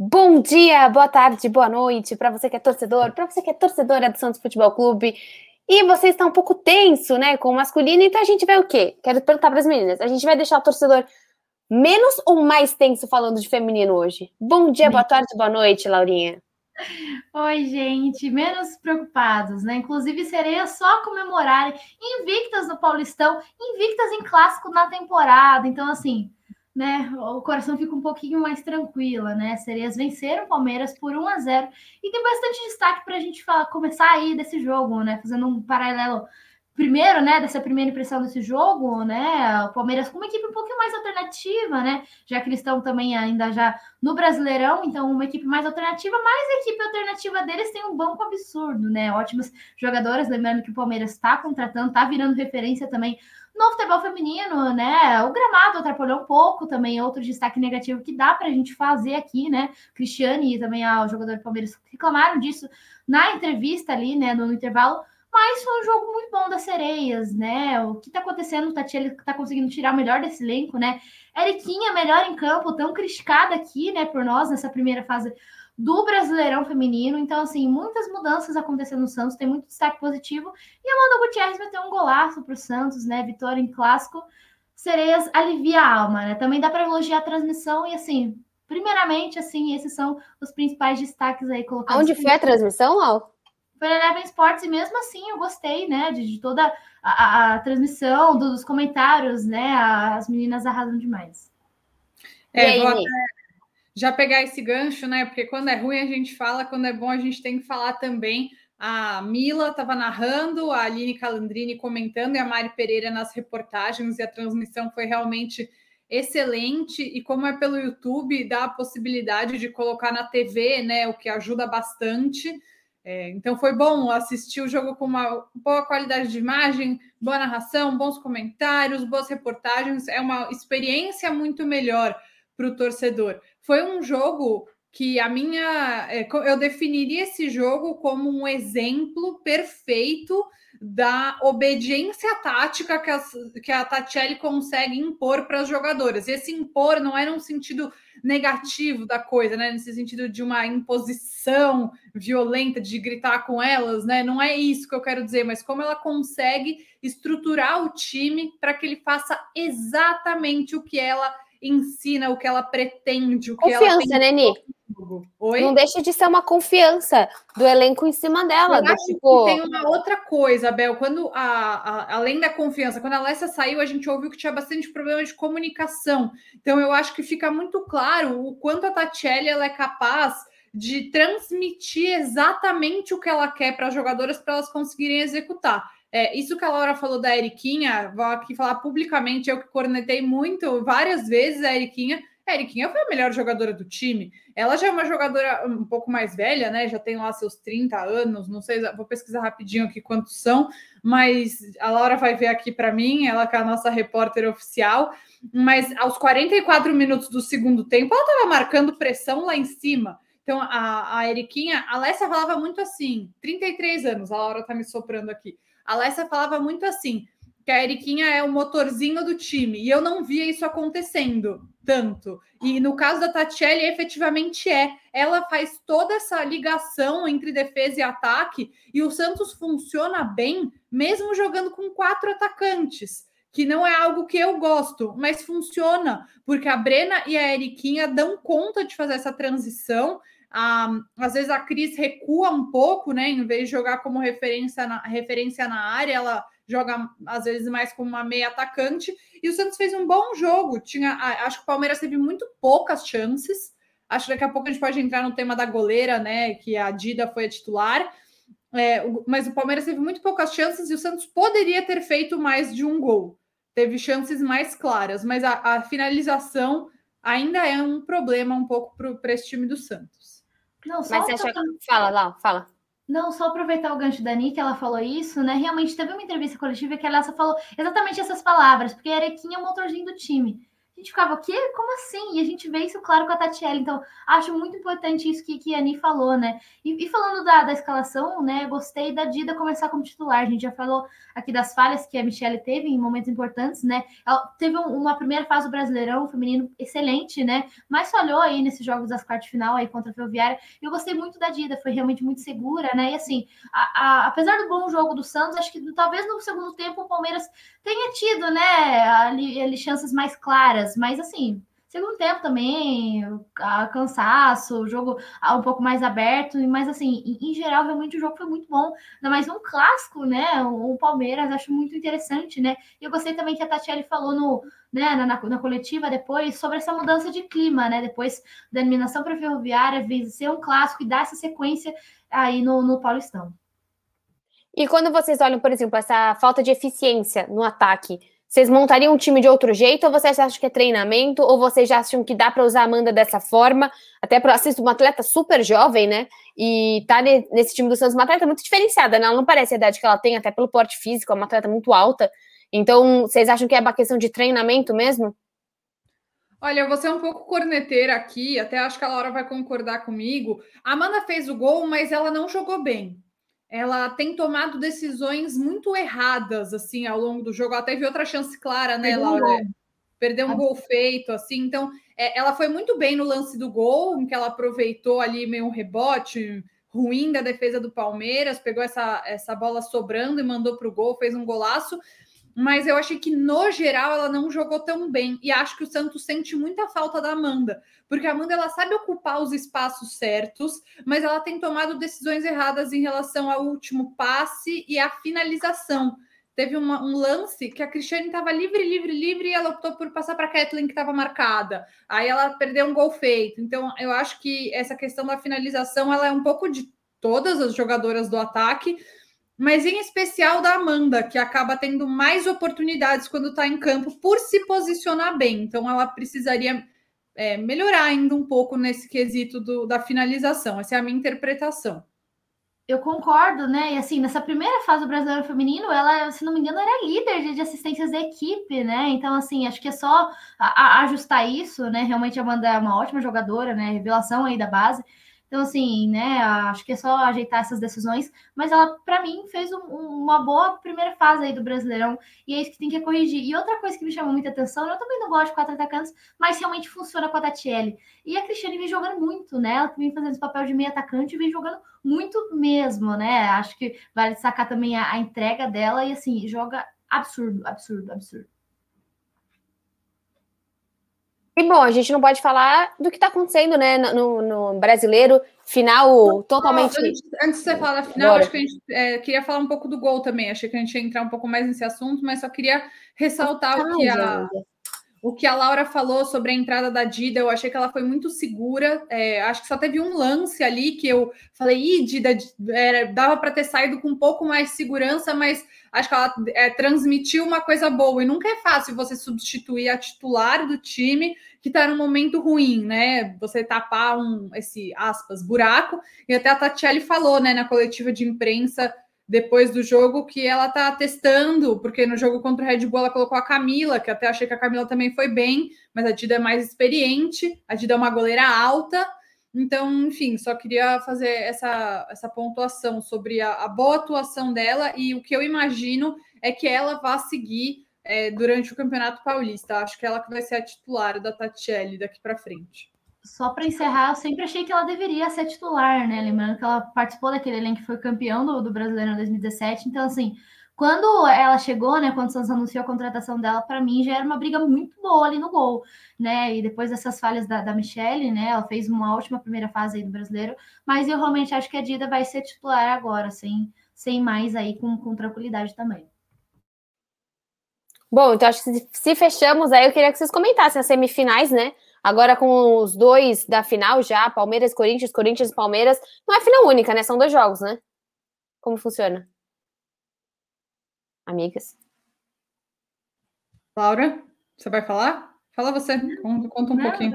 Bom dia, boa tarde, boa noite para você que é torcedor, para você que é torcedora do Santos Futebol Clube. E você está um pouco tenso, né, com o masculino, então a gente vai o quê? Quero perguntar para as meninas. A gente vai deixar o torcedor menos ou mais tenso falando de feminino hoje? Bom dia, boa tarde, boa noite, Laurinha. Oi, gente, menos preocupados, né? Inclusive, seria só comemorarem invictas no Paulistão, invictas em clássico na temporada. Então, assim, né, o coração fica um pouquinho mais tranquila, né? Sereias venceram o Palmeiras por 1 a 0 e tem bastante destaque para a gente falar, começar aí desse jogo, né? Fazendo um paralelo primeiro, né, dessa primeira impressão desse jogo, né, o Palmeiras com uma equipe um pouquinho mais alternativa, né, já que eles estão também ainda já no Brasileirão, então uma equipe mais alternativa, mas a equipe alternativa deles tem um banco absurdo, né, ótimas jogadoras, lembrando que o Palmeiras está contratando, está virando referência também no futebol feminino, né, o gramado atrapalhou um pouco também, outro destaque negativo que dá para a gente fazer aqui, né, Cristiane e também o jogador do Palmeiras reclamaram disso na entrevista ali, né, no intervalo, mas foi um jogo muito bom das sereias, né? O que tá acontecendo? O Tatiele tá conseguindo tirar o melhor desse elenco, né? Eriquinha, melhor em campo, tão criticada aqui, né, por nós nessa primeira fase do Brasileirão Feminino. Então, assim, muitas mudanças acontecendo no Santos, tem muito destaque positivo. E a Amanda Gutierrez meteu um golaço pro Santos, né? Vitória em clássico. Sereias alivia a alma, né? Também dá para elogiar a transmissão e, assim, primeiramente, assim, esses são os principais destaques aí colocados. Onde foi a transmissão, Lau? foi Eleven Sports e mesmo assim eu gostei, né, de, de toda a, a, a, transmissão, dos comentários, né, as meninas arrasam demais. É, vou até já pegar esse gancho, né, porque quando é ruim a gente fala, quando é bom a gente tem que falar também. A Mila estava narrando, a Aline Calandrini comentando e a Mari Pereira nas reportagens e a transmissão foi realmente excelente e como é pelo YouTube dá a possibilidade de colocar na TV, né, o que ajuda bastante. É, então foi bom assistir o jogo com uma boa qualidade de imagem, boa narração, bons comentários, boas reportagens. É uma experiência muito melhor para o torcedor. Foi um jogo que a minha. É, eu definiria esse jogo como um exemplo perfeito da obediência tática que a, que a Tatiele consegue impor para as jogadoras. Esse impor não era um sentido negativo da coisa, né? Nesse sentido de uma imposição violenta, de gritar com elas, né? Não é isso que eu quero dizer, mas como ela consegue estruturar o time para que ele faça exatamente o que ela ensina, o que ela pretende, o que Confiança, ela tem Neni. Oi? Não deixa de ser uma confiança do elenco em cima dela. Do, tipo... Tem uma outra coisa, Bel. Quando a, a, além da confiança, quando a Alessia saiu, a gente ouviu que tinha bastante problema de comunicação. Então eu acho que fica muito claro o quanto a Tatiele ela é capaz de transmitir exatamente o que ela quer para as jogadoras para elas conseguirem executar. É, isso que a Laura falou da Eriquinha, vou aqui falar publicamente, eu que cornetei muito várias vezes a Eriquinha, a Eriquinha foi a melhor jogadora do time. Ela já é uma jogadora um pouco mais velha, né? Já tem lá seus 30 anos, não sei, vou pesquisar rapidinho aqui quantos são, mas a Laura vai ver aqui para mim, ela que é a nossa repórter oficial. Mas aos 44 minutos do segundo tempo, ela estava marcando pressão lá em cima. Então, a, a Eriquinha, a Alessia falava muito assim, 33 anos, a Laura tá me soprando aqui. A Alessia falava muito assim, que a Eriquinha é o motorzinho do time, e eu não via isso acontecendo tanto. E no caso da Tatiele, efetivamente é. Ela faz toda essa ligação entre defesa e ataque, e o Santos funciona bem, mesmo jogando com quatro atacantes que não é algo que eu gosto, mas funciona, porque a Brena e a Eriquinha dão conta de fazer essa transição. Ah, às vezes a Cris recua um pouco, né? Em vez de jogar como referência na, referência na área, ela joga às vezes mais como uma meia atacante. E o Santos fez um bom jogo. Tinha, acho que o Palmeiras teve muito poucas chances. Acho que daqui a pouco a gente pode entrar no tema da goleira, né? Que a Dida foi a titular. É, mas o Palmeiras teve muito poucas chances e o Santos poderia ter feito mais de um gol. Teve chances mais claras, mas a, a finalização ainda é um problema um pouco para esse time do Santos. Não, mas você acha que... Fala lá, fala. Não, só aproveitar o gancho da Nick, ela falou isso, né? Realmente teve uma entrevista coletiva que ela só falou exatamente essas palavras, porque a Arequinha é o motorzinho do time. A gente ficava, o quê? Como assim? E a gente vê isso claro com a Tatiele. Então, acho muito importante isso que, que a Ani falou, né? E, e, falando da, da escalação, né? Gostei da Dida começar como titular. A gente já falou aqui das falhas que a Michelle teve em momentos importantes, né? Ela teve um, uma primeira fase do Brasileirão feminino excelente, né? Mas falhou aí nesses jogos das quartas de final aí contra a Ferroviária. E eu gostei muito da Dida, foi realmente muito segura, né? E assim, a, a, apesar do bom jogo do Santos, acho que talvez no segundo tempo o Palmeiras tenha tido, né, ali, ali chances mais claras, mas assim, segundo tempo também, cansaço, o jogo um pouco mais aberto, mas assim, em, geral, realmente o jogo foi muito bom. Ainda mais um clássico, né? O, Palmeiras, acho muito interessante, né? E eu gostei também que a Tatiele falou no, né, na, na, na coletiva depois sobre essa mudança de clima, né? Depois da eliminação para a Ferroviária, ser um clássico e dar essa sequência aí no, no Paulistão. E quando vocês olham, por exemplo, essa falta de eficiência no ataque, vocês montariam um time de outro jeito ou vocês acham que é treinamento ou vocês já acham que dá para usar a Amanda dessa forma? Até para assistir uma atleta super jovem, né? E tá nesse time do Santos, uma atleta muito diferenciada, né? Ela não parece a idade que ela tem, até pelo porte físico, é uma atleta muito alta. Então, vocês acham que é uma questão de treinamento mesmo? Olha, eu vou ser um pouco corneteira aqui, até acho que a Laura vai concordar comigo. A Amanda fez o gol, mas ela não jogou bem ela tem tomado decisões muito erradas assim ao longo do jogo. Ela teve outra chance clara, né, Perdeu Laura? Um Perdeu um gol feito, assim. Então, é, ela foi muito bem no lance do gol, em que ela aproveitou ali meio um rebote ruim da defesa do Palmeiras, pegou essa, essa bola sobrando e mandou para o gol, fez um golaço mas eu achei que no geral ela não jogou tão bem e acho que o Santos sente muita falta da Amanda, porque a Amanda ela sabe ocupar os espaços certos, mas ela tem tomado decisões erradas em relação ao último passe e à finalização. Teve uma, um lance que a Cristiane estava livre, livre, livre e ela optou por passar para a Kathleen que estava marcada. Aí ela perdeu um gol feito. Então eu acho que essa questão da finalização ela é um pouco de todas as jogadoras do ataque, mas em especial da Amanda, que acaba tendo mais oportunidades quando está em campo por se posicionar bem. Então, ela precisaria é, melhorar ainda um pouco nesse quesito do, da finalização. Essa é a minha interpretação. Eu concordo, né? E assim, nessa primeira fase do Brasileiro Feminino, ela, se não me engano, era líder de assistências da equipe, né? Então, assim, acho que é só a, a ajustar isso, né? Realmente a Amanda é uma ótima jogadora, né? Revelação aí da base. Então, assim, né, acho que é só ajeitar essas decisões, mas ela, para mim, fez um, uma boa primeira fase aí do Brasileirão, e é isso que tem que corrigir. E outra coisa que me chamou muita atenção, eu também não gosto de quatro atacantes, mas realmente funciona com a Tatiele. E a Cristiane vem jogando muito, né, ela vem fazendo esse papel de meio atacante e vem jogando muito mesmo, né, acho que vale destacar também a, a entrega dela, e assim, joga absurdo, absurdo, absurdo. E bom, a gente não pode falar do que está acontecendo, né, no, no, brasileiro, final totalmente. Antes, antes de você falar da final, Bora. acho que a gente é, queria falar um pouco do gol também. Achei que a gente ia entrar um pouco mais nesse assunto, mas só queria ressaltar o que a. O que a Laura falou sobre a entrada da Dida, eu achei que ela foi muito segura. É, acho que só teve um lance ali que eu falei, Ih, Dida, era, dava para ter saído com um pouco mais de segurança, mas acho que ela é, transmitiu uma coisa boa. E nunca é fácil você substituir a titular do time que está num momento ruim, né? Você tapar um esse aspas buraco. E até a Tatiele falou, né, na coletiva de imprensa depois do jogo que ela tá testando, porque no jogo contra o Red Bull ela colocou a Camila, que até achei que a Camila também foi bem, mas a Dida é mais experiente, a Dida é uma goleira alta. Então, enfim, só queria fazer essa, essa pontuação sobre a, a boa atuação dela e o que eu imagino é que ela vá seguir é, durante o Campeonato Paulista. Acho que ela que vai ser a titular da Tatiele daqui para frente. Só para encerrar, eu sempre achei que ela deveria ser titular, né? Lembrando que ela participou daquele elenco que foi campeão do, do Brasileiro em 2017. Então, assim, quando ela chegou, né? Quando o Santos anunciou a contratação dela, para mim já era uma briga muito boa ali no gol, né? E depois dessas falhas da, da Michelle, né? Ela fez uma ótima primeira fase aí do brasileiro, mas eu realmente acho que a Dida vai ser titular agora, sem, sem mais aí, com, com tranquilidade também. Bom, então acho que se fechamos aí, eu queria que vocês comentassem as semifinais, né? Agora com os dois da final já, Palmeiras, Corinthians, Corinthians e Palmeiras. Não é final única, né? São dois jogos, né? Como funciona? Amigas. Laura, você vai falar? Fala você, conta, conta um Não. pouquinho.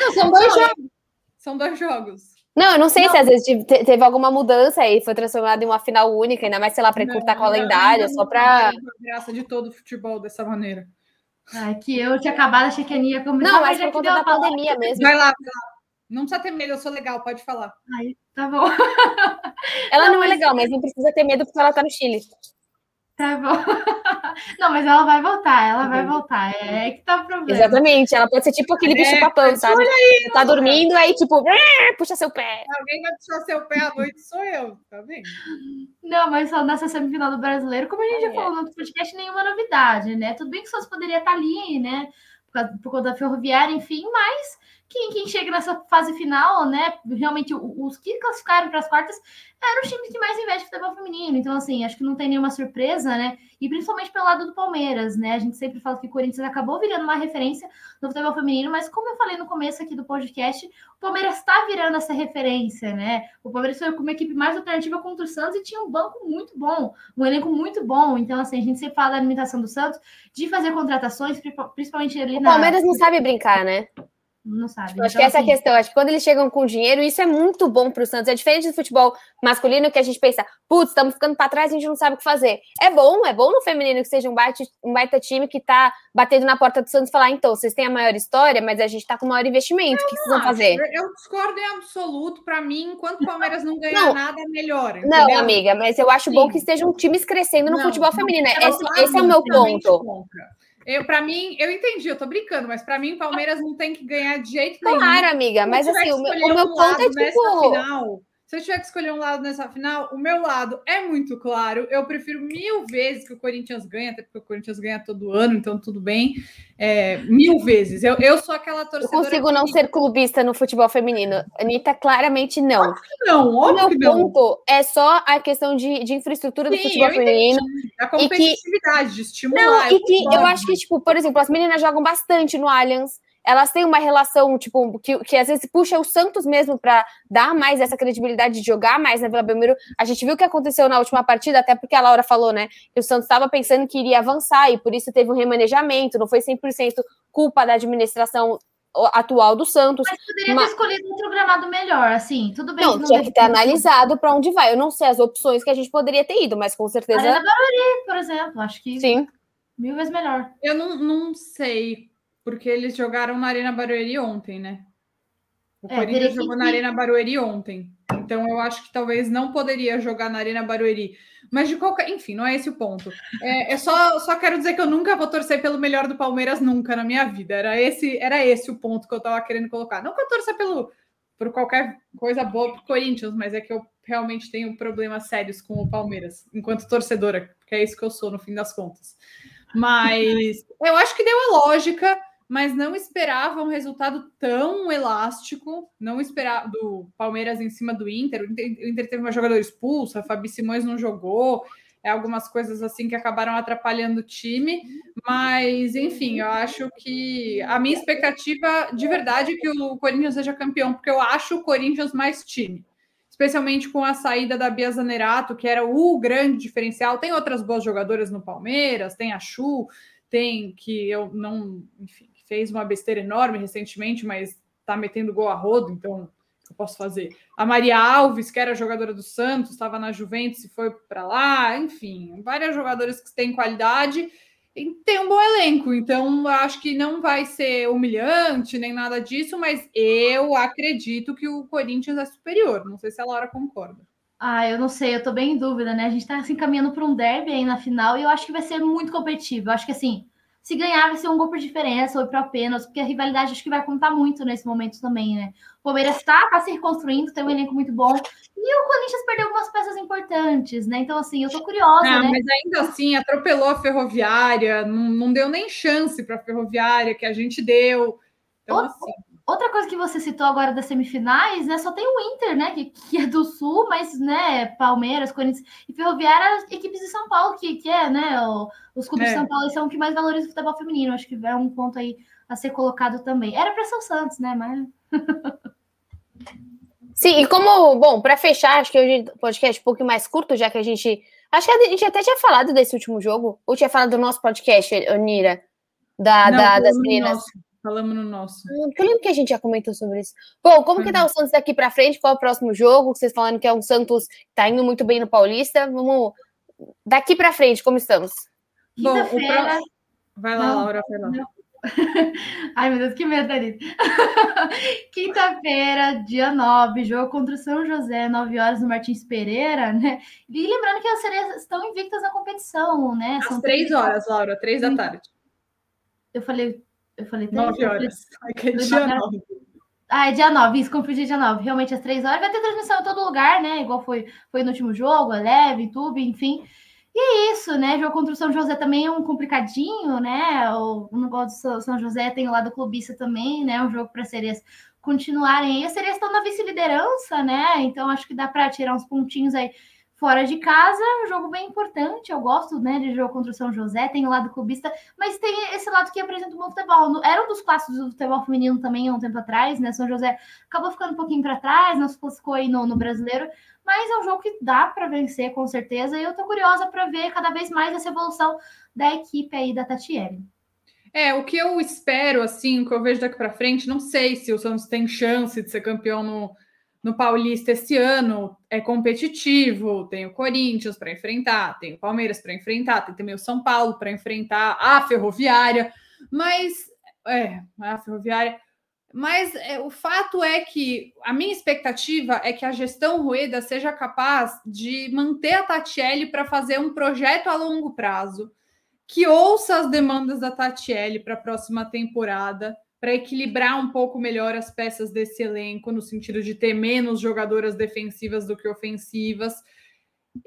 Não, são dois jogos. São dois jogos. Não, eu não sei não. se às vezes teve alguma mudança aí, foi transformado em uma final única, ainda mais, sei lá, para encurtar calendário, só para. graça de todo o futebol dessa maneira. Ai, que eu tinha acabado, achei que a Nia começar. Não, mas por conta da pandemia mesmo. Vai lá, vai lá. Não precisa ter medo, eu sou legal, pode falar. Ai, tá bom. Ela não, não é legal, mas não precisa ter medo porque ela tá no Chile. Tá bom. Não, mas ela vai voltar, ela vai voltar. É, que tá o problema. Exatamente, ela pode ser tipo aquele é, bicho papão, sabe? Aí, tá dormindo, aí tipo, puxa seu pé. Alguém vai puxar seu pé à noite, sou eu, tá vendo? Não, mas só nessa semifinal do brasileiro, como a gente é. já falou no outro podcast, nenhuma novidade, né? Tudo bem que o Santos poderia estar ali, né? Por, por conta da ferroviária, enfim, mas quem, quem chega nessa fase final, né? Realmente, os que classificaram para as quartas eram os times que mais investem no futebol feminino. Então, assim, acho que não tem nenhuma surpresa, né? E principalmente pelo lado do Palmeiras, né? A gente sempre fala que o Corinthians acabou virando uma referência no futebol feminino, mas como eu falei no começo aqui do podcast, o Palmeiras está virando essa referência, né? O Palmeiras foi com uma equipe mais alternativa contra o Santos e tinha um banco muito bom, um elenco muito bom. Então, assim, a gente sempre fala da limitação do Santos de fazer contratações, principalmente ali na. O Palmeiras não sabe brincar, né? Não sabe. Então, acho que essa assim... é a assim, questão. Acho que quando eles chegam com dinheiro, isso é muito bom para o Santos. É diferente do futebol masculino que a gente pensa, putz, estamos ficando para trás, a gente não sabe o que fazer. É bom, é bom no feminino que seja um baita, um baita time que está batendo na porta do Santos e falar, então, vocês têm a maior história, mas a gente está com o maior investimento. o que vocês vão fazer? Eu discordo em absoluto. Para mim, enquanto o Palmeiras não ganhar não, nada, é melhor. Entendeu? Não, amiga, mas eu acho Sim. bom que estejam times crescendo no não, futebol feminino. Esse, esse é o meu ponto. Contra. Eu, para mim, eu entendi, eu tô brincando, mas para mim, o Palmeiras não tem que ganhar de jeito nenhum. Claro, amiga, mas assim, o meu, o meu ponto é tipo. Final, se eu tiver que escolher um lado nessa final, o meu lado é muito claro. Eu prefiro mil vezes que o Corinthians ganhe, até porque o Corinthians ganha todo ano, então tudo bem. É, mil vezes. Eu, eu sou aquela torcedora. Eu consigo não ser clubista no futebol feminino. Anitta, claramente não. Óbvio não, óbvio o meu ponto é só a questão de, de infraestrutura Sim, do futebol feminino. A competitividade, que, de estimular. Não, e que eu acho que, tipo, por exemplo, as meninas jogam bastante no Allianz elas têm uma relação, tipo, que, que às vezes puxa o Santos mesmo para dar mais essa credibilidade de jogar mais na Vila Belmiro. A gente viu o que aconteceu na última partida, até porque a Laura falou, né, que o Santos estava pensando que iria avançar e por isso teve um remanejamento, não foi 100% culpa da administração atual do Santos. Mas poderia mas... ter escolhido um gramado melhor, assim, tudo bem. Não, não tinha que ter analisado para onde vai. Eu não sei as opções que a gente poderia ter ido, mas com certeza. Arena Barueri, por exemplo, acho que. Sim. Mil vezes melhor. Eu não, não sei porque eles jogaram na Arena Barueri ontem, né? O é, Corinthians jogou que... na Arena Barueri ontem. Então eu acho que talvez não poderia jogar na Arena Barueri. Mas de qualquer. Enfim, não é esse o ponto. É, é só, só quero dizer que eu nunca vou torcer pelo melhor do Palmeiras, nunca na minha vida. Era esse, era esse o ponto que eu tava querendo colocar. Não que eu torça pelo, por qualquer coisa boa pro Corinthians, mas é que eu realmente tenho problemas sérios com o Palmeiras, enquanto torcedora, porque é isso que eu sou no fim das contas. Mas eu acho que deu a lógica mas não esperava um resultado tão elástico, não esperava do Palmeiras em cima do Inter. O Inter teve uma jogadora expulsa, a Fabi Simões não jogou, é algumas coisas assim que acabaram atrapalhando o time, mas enfim, eu acho que a minha expectativa de verdade é que o Corinthians seja campeão, porque eu acho o Corinthians mais time. Especialmente com a saída da Bia Zanerato, que era o grande diferencial. Tem outras boas jogadoras no Palmeiras, tem a Chu, tem que eu não, enfim, fez uma besteira enorme recentemente, mas tá metendo gol a rodo, então eu posso fazer. A Maria Alves, que era jogadora do Santos, estava na Juventus e foi para lá, enfim, várias jogadoras que têm qualidade e tem um bom elenco, então acho que não vai ser humilhante nem nada disso, mas eu acredito que o Corinthians é superior. Não sei se a Laura concorda. Ah, eu não sei, eu tô bem em dúvida, né? A gente tá se assim, encaminhando para um derby aí na final e eu acho que vai ser muito competitivo. Eu acho que assim, se ganhar, vai ser um gol por diferença ou para apenas, porque a rivalidade acho que vai contar muito nesse momento também, né? O Palmeiras está tá se reconstruindo, tem um elenco muito bom. E o Corinthians perdeu algumas peças importantes, né? Então, assim, eu tô curiosa, né? Mas ainda assim, atropelou a ferroviária, não, não deu nem chance para a ferroviária que a gente deu. Então, Outra, assim. Outra coisa que você citou agora das semifinais, né? Só tem o Inter, né? Que, que é do Sul, mas, né, Palmeiras, Corinthians e Ferroviária, equipes de São Paulo, que, que é, né? O, os clubes é. de São Paulo são os que mais valorizam o futebol feminino. Acho que é um ponto aí a ser colocado também. Era para ser o Santos, né? Mas. Sim, e como, bom, para fechar, acho que hoje o podcast é um pouco mais curto, já que a gente. Acho que a gente até tinha falado desse último jogo, ou tinha falado do nosso podcast, Onira, da, Não, da das meninas. Nosso. Falamos no nosso. Hum, eu lembro que a gente já comentou sobre isso. Bom, como que tá o Santos daqui para frente? Qual é o próximo jogo? Vocês falando que é um Santos que tá indo muito bem no Paulista. Vamos. Daqui para frente, como estamos? Bom, o, Vai lá, não, Laura, vai lá. Não. Ai, meu Deus, que medo, Thalita. Quinta-feira, dia 9, jogo contra o São José, 9 horas no Martins Pereira, né? E lembrando que as sereias estão invictas na competição, né? Às São 3 horas, Laura, 3 da tarde. Eu falei, eu falei 3 9 horas. Falei... É dia 9. Ah, é dia 9, isso, confundi dia 9. Realmente, às 3 horas vai ter transmissão em todo lugar, né? Igual foi, foi no último jogo, a Leve, YouTube, enfim. E é isso, né? Jogo contra o São José também é um complicadinho, né? O, negócio do São José tem o lado clubista também, né? Um jogo para sereias continuarem aí. As sereias estão na vice-liderança, né? Então acho que dá para tirar uns pontinhos aí fora de casa. Um jogo bem importante. Eu gosto, né, de jogo contra o São José. Tem o lado clubista, mas tem esse lado que apresenta um bom futebol. Era um dos clássicos do futebol feminino também há um tempo atrás, né? São José acabou ficando um pouquinho para trás, não se classificou aí no, no brasileiro mas é um jogo que dá para vencer com certeza. E eu tô curiosa para ver cada vez mais essa evolução da equipe aí da Tatiele. É, o que eu espero, assim, o que eu vejo daqui para frente, não sei se o Santos tem chance de ser campeão no, no Paulista esse ano. É competitivo, tem o Corinthians para enfrentar, tem o Palmeiras para enfrentar, tem também o São Paulo para enfrentar, a Ferroviária, mas é, a Ferroviária. Mas é, o fato é que a minha expectativa é que a gestão Rueda seja capaz de manter a Tatiele para fazer um projeto a longo prazo, que ouça as demandas da Tatiele para a próxima temporada, para equilibrar um pouco melhor as peças desse elenco, no sentido de ter menos jogadoras defensivas do que ofensivas.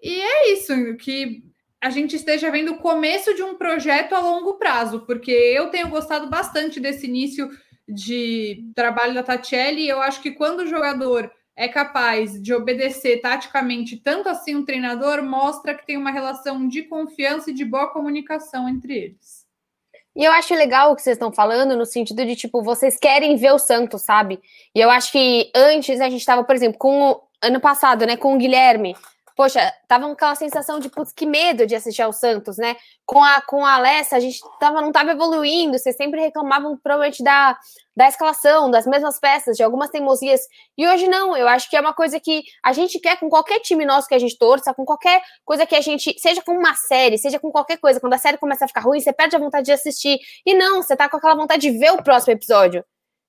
E é isso, que a gente esteja vendo o começo de um projeto a longo prazo, porque eu tenho gostado bastante desse início de trabalho da Tatielli, eu acho que quando o jogador é capaz de obedecer taticamente tanto assim um treinador, mostra que tem uma relação de confiança e de boa comunicação entre eles. E eu acho legal o que vocês estão falando, no sentido de, tipo, vocês querem ver o Santos, sabe? E eu acho que antes a gente estava, por exemplo, com o ano passado, né, com o Guilherme, poxa, tava com aquela sensação de, putz, que medo de assistir ao Santos, né? Com a, com a Alessa, a gente tava, não tava evoluindo, vocês sempre reclamavam provavelmente da, da escalação, das mesmas peças, de algumas teimosias. E hoje não, eu acho que é uma coisa que a gente quer com qualquer time nosso que a gente torça, com qualquer coisa que a gente, seja com uma série, seja com qualquer coisa, quando a série começa a ficar ruim, você perde a vontade de assistir. E não, você tá com aquela vontade de ver o próximo episódio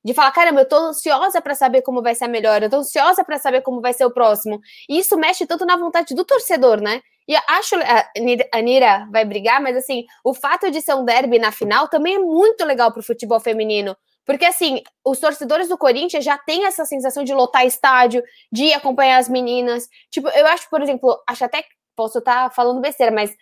de falar, caramba, eu tô ansiosa para saber como vai ser a melhor, eu tô ansiosa para saber como vai ser o próximo. E isso mexe tanto na vontade do torcedor, né? E acho a Nira vai brigar, mas assim, o fato de ser um derby na final também é muito legal pro futebol feminino. Porque assim, os torcedores do Corinthians já têm essa sensação de lotar estádio, de acompanhar as meninas. Tipo, eu acho, por exemplo, acho até que posso estar tá falando besteira, mas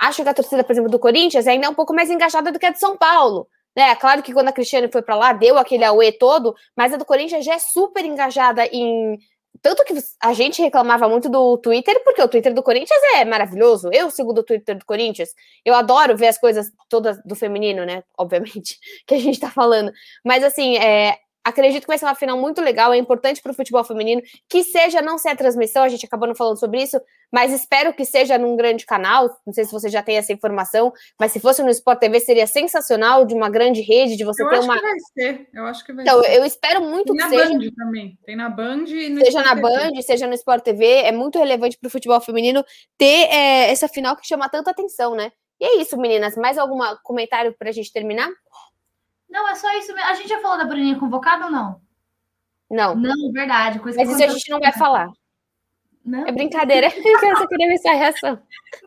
acho que a torcida, por exemplo, do Corinthians ainda é um pouco mais engajada do que a de São Paulo. Né? Claro que quando a Cristiane foi para lá, deu aquele auê todo, mas a do Corinthians já é super engajada em. Tanto que a gente reclamava muito do Twitter, porque o Twitter do Corinthians é maravilhoso. Eu sigo o Twitter do Corinthians. Eu adoro ver as coisas todas do feminino, né? Obviamente, que a gente tá falando. Mas assim, é, Acredito que vai ser uma final muito legal, é importante para o futebol feminino, que seja não ser a transmissão, a gente acabou não falando sobre isso, mas espero que seja num grande canal. Não sei se você já tem essa informação, mas se fosse no Sport TV seria sensacional, de uma grande rede, de você eu ter acho uma. Que vai ser. Eu acho que vai então, ser. eu espero muito Tem que na seja. Band também. Tem na Band e no Seja Sport na TV. Band, seja no Sport TV, é muito relevante para o futebol feminino ter é, essa final que chama tanta atenção, né? E é isso, meninas. Mais algum comentário para a gente terminar? Não, é só isso mesmo. A gente já falou da Bruninha convocada ou não? Não. Não, verdade. Coisa Mas isso a gente não vai falar. Não? É brincadeira. eu só queria ver sua reação.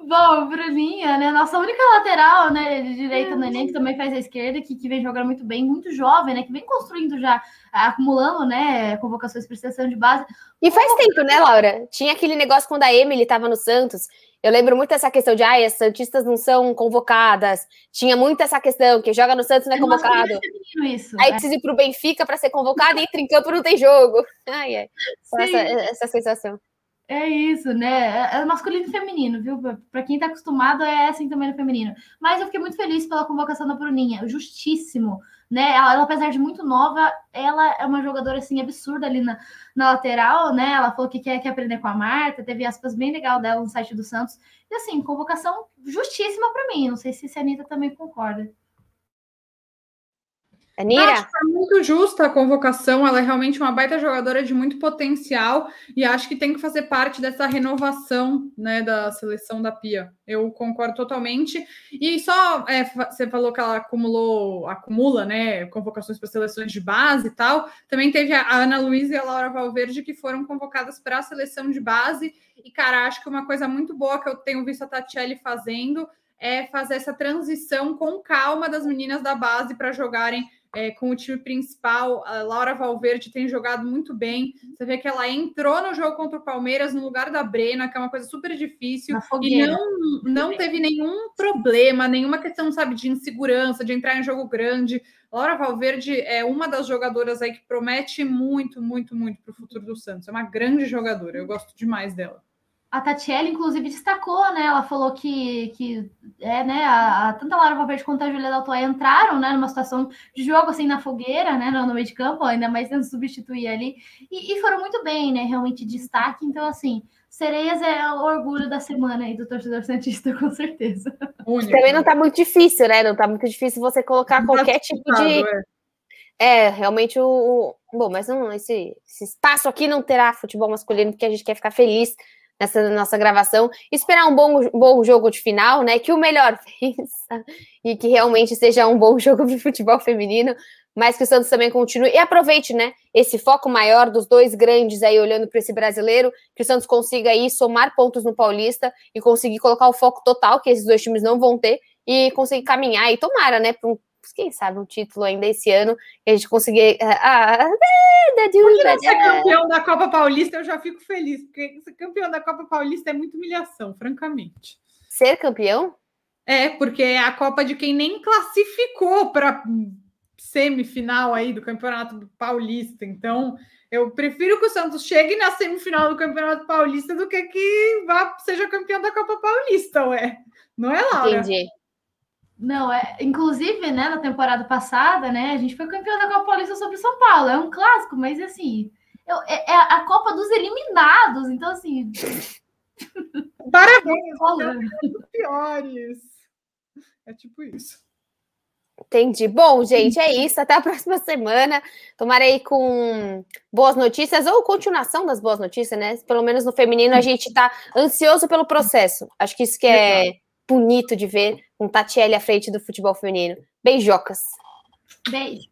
Bom, Bruninha, né? Nossa única lateral, né? De direita no Enem, que também faz a esquerda, que, que vem jogando muito bem, muito jovem, né? Que vem construindo já, acumulando, né? Convocações para seleção de base. E faz tempo, né, Laura? Tinha aquele negócio quando a Emily estava no Santos. Eu lembro muito dessa questão de, ai, as Santistas não são convocadas. Tinha muito essa questão, que joga no Santos não é convocado. Isso, Aí é. precisa ir pro Benfica para ser convocado e entra em campo não tem jogo. Ai, ai. Essa, essa sensação. É isso, né? É masculino e feminino, viu? Para quem tá acostumado, é assim também no feminino. Mas eu fiquei muito feliz pela convocação da Bruninha, justíssimo, né? Ela, ela, apesar de muito nova, ela é uma jogadora assim absurda ali na, na lateral, né? Ela falou que quer, quer aprender com a Marta, teve aspas bem legal dela no site do Santos. E assim, convocação justíssima para mim. Não sei se a Anitta também concorda. Anira? Acho que é muito justa a convocação, ela é realmente uma baita jogadora de muito potencial e acho que tem que fazer parte dessa renovação né, da seleção da Pia. Eu concordo totalmente. E só é, você falou que ela acumulou, acumula né, convocações para seleções de base e tal. Também teve a Ana Luísa e a Laura Valverde que foram convocadas para a seleção de base. E, cara, acho que uma coisa muito boa que eu tenho visto a Tatiele fazendo é fazer essa transição com calma das meninas da base para jogarem é, com o time principal. A Laura Valverde tem jogado muito bem. Você vê que ela entrou no jogo contra o Palmeiras no lugar da Brena, que é uma coisa super difícil, e não, não teve nenhum problema, nenhuma questão, sabe, de insegurança, de entrar em jogo grande. Laura Valverde é uma das jogadoras aí que promete muito, muito, muito para o futuro do Santos. É uma grande jogadora, eu gosto demais dela a Tatiele, inclusive, destacou, né? Ela falou que, que é, né, a, a, tanto a Lara Valverde quanto a Julia Daltoy entraram, né, numa situação de jogo assim na fogueira, né, no meio de campo, ainda mais tendo substituir ali, e, e, foram muito bem, né? Realmente destaque. Então, assim, Sereias é o orgulho da semana aí do torcedor Santista, com certeza. Único. Também não tá muito difícil, né? Não tá muito difícil você colocar qualquer tipo de. É. é, realmente o, o. Bom, mas não, esse, esse espaço aqui não terá futebol masculino, porque a gente quer ficar feliz nessa nossa gravação. Esperar um bom, bom jogo de final, né? Que o melhor vença e que realmente seja um bom jogo de futebol feminino, mas que o Santos também continue e aproveite, né? Esse foco maior dos dois grandes aí olhando para esse brasileiro, que o Santos consiga aí somar pontos no Paulista e conseguir colocar o foco total que esses dois times não vão ter e conseguir caminhar e tomara, né, para um quem sabe um título ainda esse ano, que a gente conseguir. Ah, Porque ser campeão da Copa Paulista, eu já fico feliz, porque ser campeão da Copa Paulista é muita humilhação, francamente. Ser campeão? É, porque é a Copa de quem nem classificou para semifinal aí do Campeonato Paulista. Então, eu prefiro que o Santos chegue na semifinal do Campeonato Paulista do que que vá, seja campeão da Copa Paulista, ué. Não é, Laura? Entendi. Não, é, inclusive, né, na temporada passada, né, a gente foi campeão da Copa Paulista sobre São Paulo. É um clássico, mas assim, eu, é, é, a Copa dos eliminados, então assim. Parabéns, piores. É tipo isso. Entendi. Bom, gente, é isso. Até a próxima semana. Tomarei com boas notícias ou continuação das boas notícias, né? Pelo menos no feminino a gente está ansioso pelo processo. Acho que isso que é bonito de ver com Tatiele à frente do futebol feminino. Beijocas. Beijo.